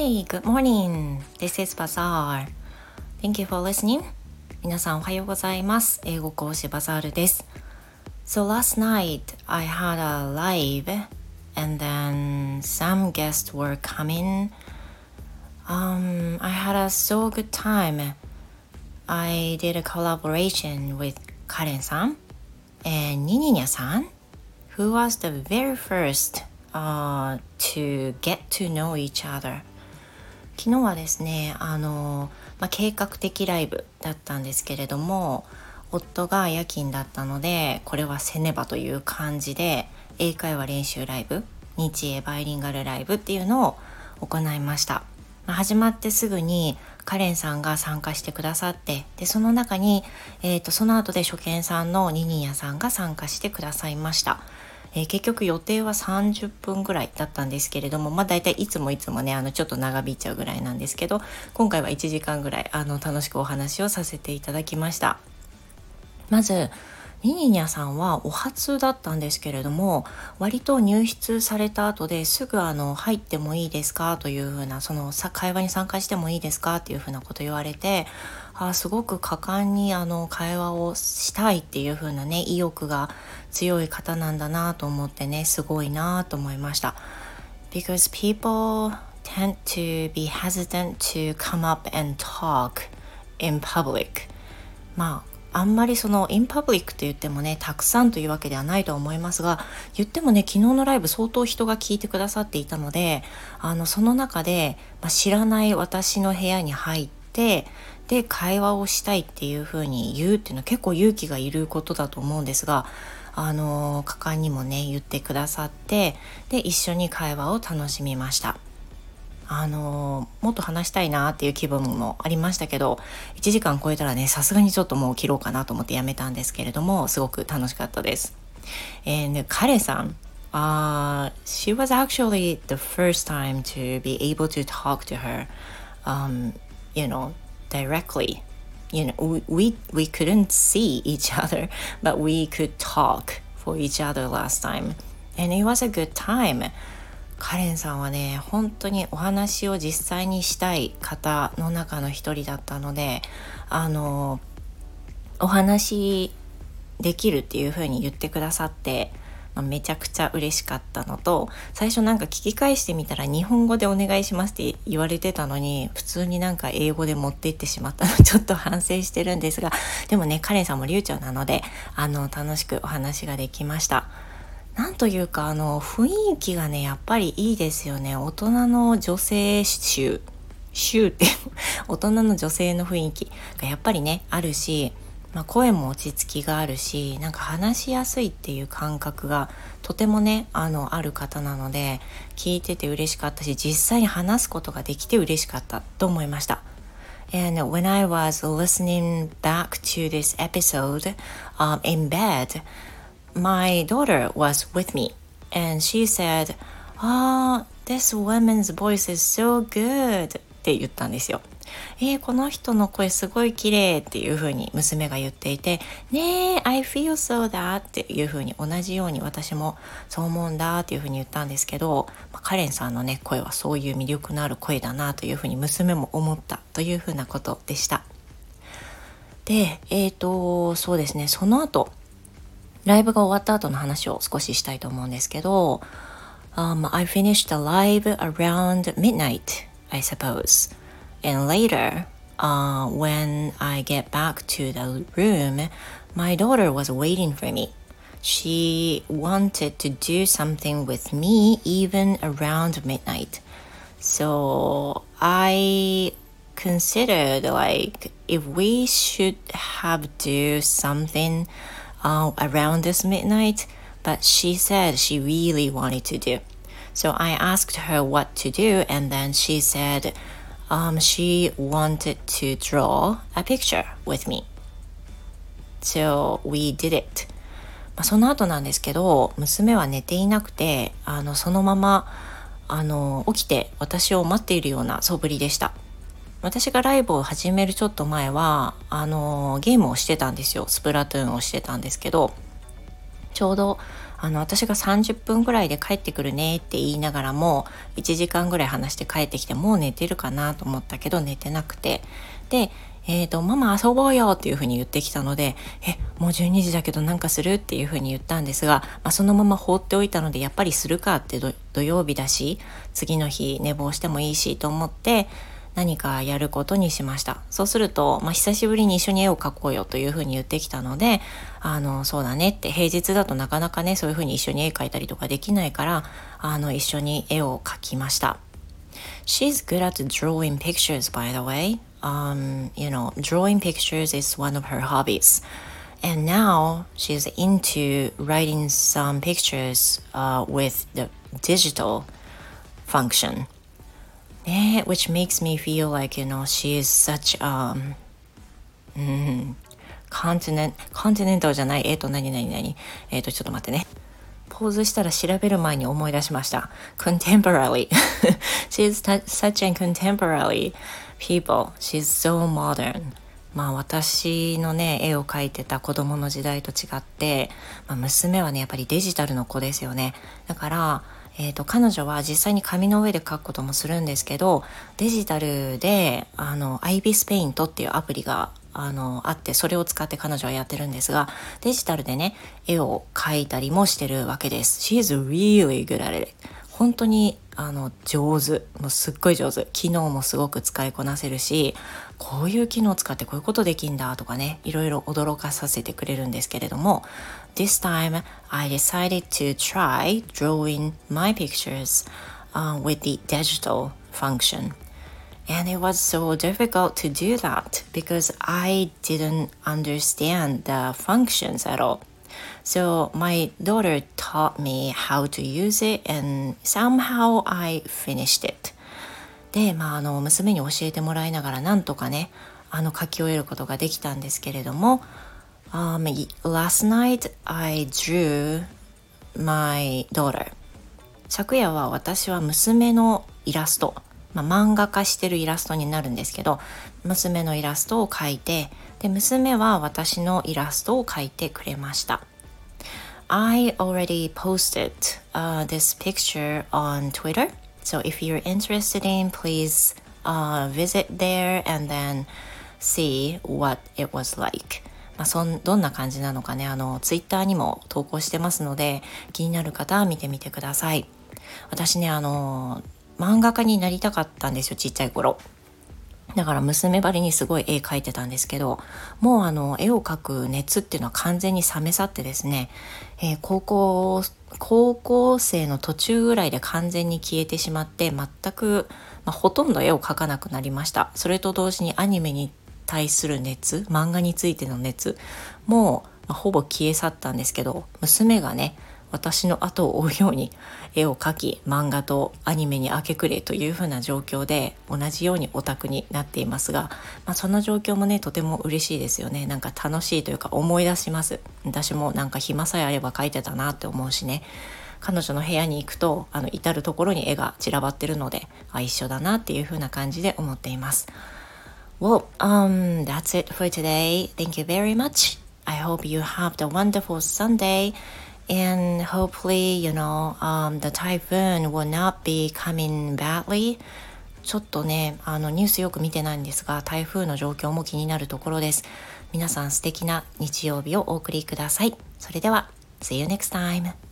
Hey, good morning. This is Bazaar. Thank you for listening. 皆さんおはようございます。英語講師バザールです。So last night I had a live and then some guests were coming. Um, I had a so good time. I did a collaboration with Karen さん and ニニニャさん who was the very first uh, to get to know each other 昨日はですねあの、まあ、計画的ライブだったんですけれども夫が夜勤だったのでこれはせねばという感じで英会話練習ライブ日英バイリンガルライブっていうのを行いました。始まってすぐにカレンさんが参加してくださってでその中に、えーと、その後で初見さんのニニヤさんが参加してくださいました。えー、結局予定は30分ぐらいだったんですけれどもまあ大体いつもいつもねあのちょっと長引いちゃうぐらいなんですけど今回は1時間ぐらいあの楽しくお話をさせていただきました。まずニニニャさんはお初だったんですけれども割と入室された後ですぐあの入ってもいいですか？というふうなその会話に参加してもいいですか？っていうふうなこと言われてあすごく果敢にあの会話をしたいっていう風なね意欲が強い方なんだなと思ってねすごいなと思いました。Because people tend to be hesitant to come up and talk in public まああんまりそのインパブリックって言ってもねたくさんというわけではないと思いますが言ってもね昨日のライブ相当人が聞いてくださっていたのであのその中で、まあ、知らない私の部屋に入ってで会話をしたいっていうふうに言うっていうのは結構勇気がいることだと思うんですがあの果敢にもね言ってくださってで一緒に会話を楽しみました。あのもっと話したいなっていう気分もありましたけど1時間超えたらねさすがにちょっともう切ろうかなと思ってやめたんですけれどもすごく楽しかったです。えー、彼さん Uh, she was actually the first time to be able to talk to her, um, you know, directly. You know, we, we couldn't see each other, but we could talk for each other last time. And it was a good time. カレンさんはね本当にお話を実際にしたい方の中の一人だったのであのお話できるっていうふうに言ってくださってまあ、めちゃくちゃ嬉しかったのと最初なんか聞き返してみたら日本語でお願いしますって言われてたのに普通になんか英語で持っていってしまったの ちょっと反省してるんですがでもねカレンさんも流暢なのであの楽しくお話ができました。なんというかあの雰囲気がねやっぱりいいですよね大人の女性集集って大人の女性の雰囲気がやっぱりねあるしまあ、声も落ち着きがあるしなんか話しやすいっていう感覚がとてもねあのある方なので聞いてて嬉しかったし実際に話すことができて嬉しかったと思いました。And when I was listening back to this episode um, in bed, my daughter was with me and she said, Ah, oh, this woman's voice is so good って言ったんですよ。えー、この人の声すごい綺麗っていう風に娘が言っていて、ねえ、I feel so that っていう風に同じように私もそう思うんだっていう風に言ったんですけど、まあ、カレンさんのね、声はそういう魅力のある声だなという風に娘も思ったという風なことでした。で、えっ、ー、と、そうですね、その後、ライブが終わった後の話を少ししたいと思うんですけど、um, I finished the live around midnight, I suppose. And later, uh, when I get back to the room, my daughter was waiting for me. She wanted to do something with me even around midnight. So I considered like if we should have do something uh, around this midnight, but she said she really wanted to do. So I asked her what to do, and then she said, um, she wanted to draw a picture with me. So we did it. まあ、その後なんですけど、娘は寝ていなくて、あの、そのまま、あの、起きて私を待っているような素振りでした。私がライブを始めるちょっと前は、あの、ゲームをしてたんですよ。スプラトゥーンをしてたんですけど、ちょうどあの私が30分ぐらいで帰ってくるねって言いながらも1時間ぐらい話して帰ってきてもう寝てるかなと思ったけど寝てなくて。でえっ、ー、と、ママ遊ぼうよっていうふうに言ってきたので、え、もう12時だけどなんかするっていうふうに言ったんですが、まあ、そのまま放っておいたので、やっぱりするかって土曜日だし、次の日寝坊してもいいしと思って、何かやることにしました。そうすると、まあ、久しぶりに一緒に絵を描こうよというふうに言ってきたので、あの、そうだねって、平日だとなかなかね、そういうふうに一緒に絵描いたりとかできないから、あの、一緒に絵を描きました。She's good at drawing pictures, by the way. Um, you know, drawing pictures is one of her hobbies. And now she's into writing some pictures uh, with the digital function. Yeah, which makes me feel like, you know, she is such um, mm, continent, continental じゃない、えっ、ー、と、何何何えっ、ー、と、ちょっと待ってね。ポーズしたら調べる前に思い出しました。contemporary. She's such a contemporary people. She's so modern. まあ私のね、絵を描いてた子供の時代と違って、まあ、娘はね、やっぱりデジタルの子ですよね。だから、えーと、彼女は実際に紙の上で書くこともするんですけどデジタルであの IBIS ペイントっていうアプリがあのあってそれを使って彼女はやってるんですがデジタルでね絵を描いたりもしてるわけです。She is really good at it. 本当にあの上手もうすっごい上手機能もすごく使いこなせるしこういう機能を使ってこういうことできんだとかねいろいろ驚かさせてくれるんですけれども This time I decided to try drawing my pictures、uh, with the digital function and it was so difficult to do that because I didn't understand the functions at all So my daughter taught me how to use it and somehow I finished it. で、まあ、あの娘に教えてもらいながらなんとかねあの書き終えることができたんですけれども、um, last night I drew my daughter 昨夜は私は娘のイラスト、まあ、漫画化してるイラストになるんですけど娘のイラストを描いてで娘は私のイラストを描いてくれました I already posted、uh, this picture on Twitter So if you're interested in, please uh, visit there and then see what it was like. まあ、そんどんな感じなのかねあのツイッターにも投稿してますので気になる方は見てみてください私ねあの漫画家になりたかったんですよちっちゃい頃。だから娘ばりにすごい絵描いてたんですけどもうあの絵を描く熱っていうのは完全に冷め去ってですね、えー、高校高校生の途中ぐらいで完全に消えてしまって全く、まあ、ほとんど絵を描かなくなりました。それと同時にアニメに対する熱漫画についての熱もう、ほぼ消え去ったんですけど娘がね私の後を追うように絵を描き漫画とアニメに明け暮れというふうな状況で同じようにオタクになっていますが、まあ、その状況もねとても嬉しいですよねなんか楽しいというか思い出します私もなんか暇さえあれば描いてたなって思うしね彼女の部屋に行くとあの至る所に絵が散らばってるのであ一緒だなっていうふうな感じで思っています Well, um, that's it for today. Thank you very much. I hope you have a wonderful Sunday. And hopefully, you know, um, the typhoon will not be coming badly. ちょっとね、あのニュースよく見てないんですが、台風の状況も気になるところです。皆さん素敵な日曜日をお送りください。それでは、See you next time!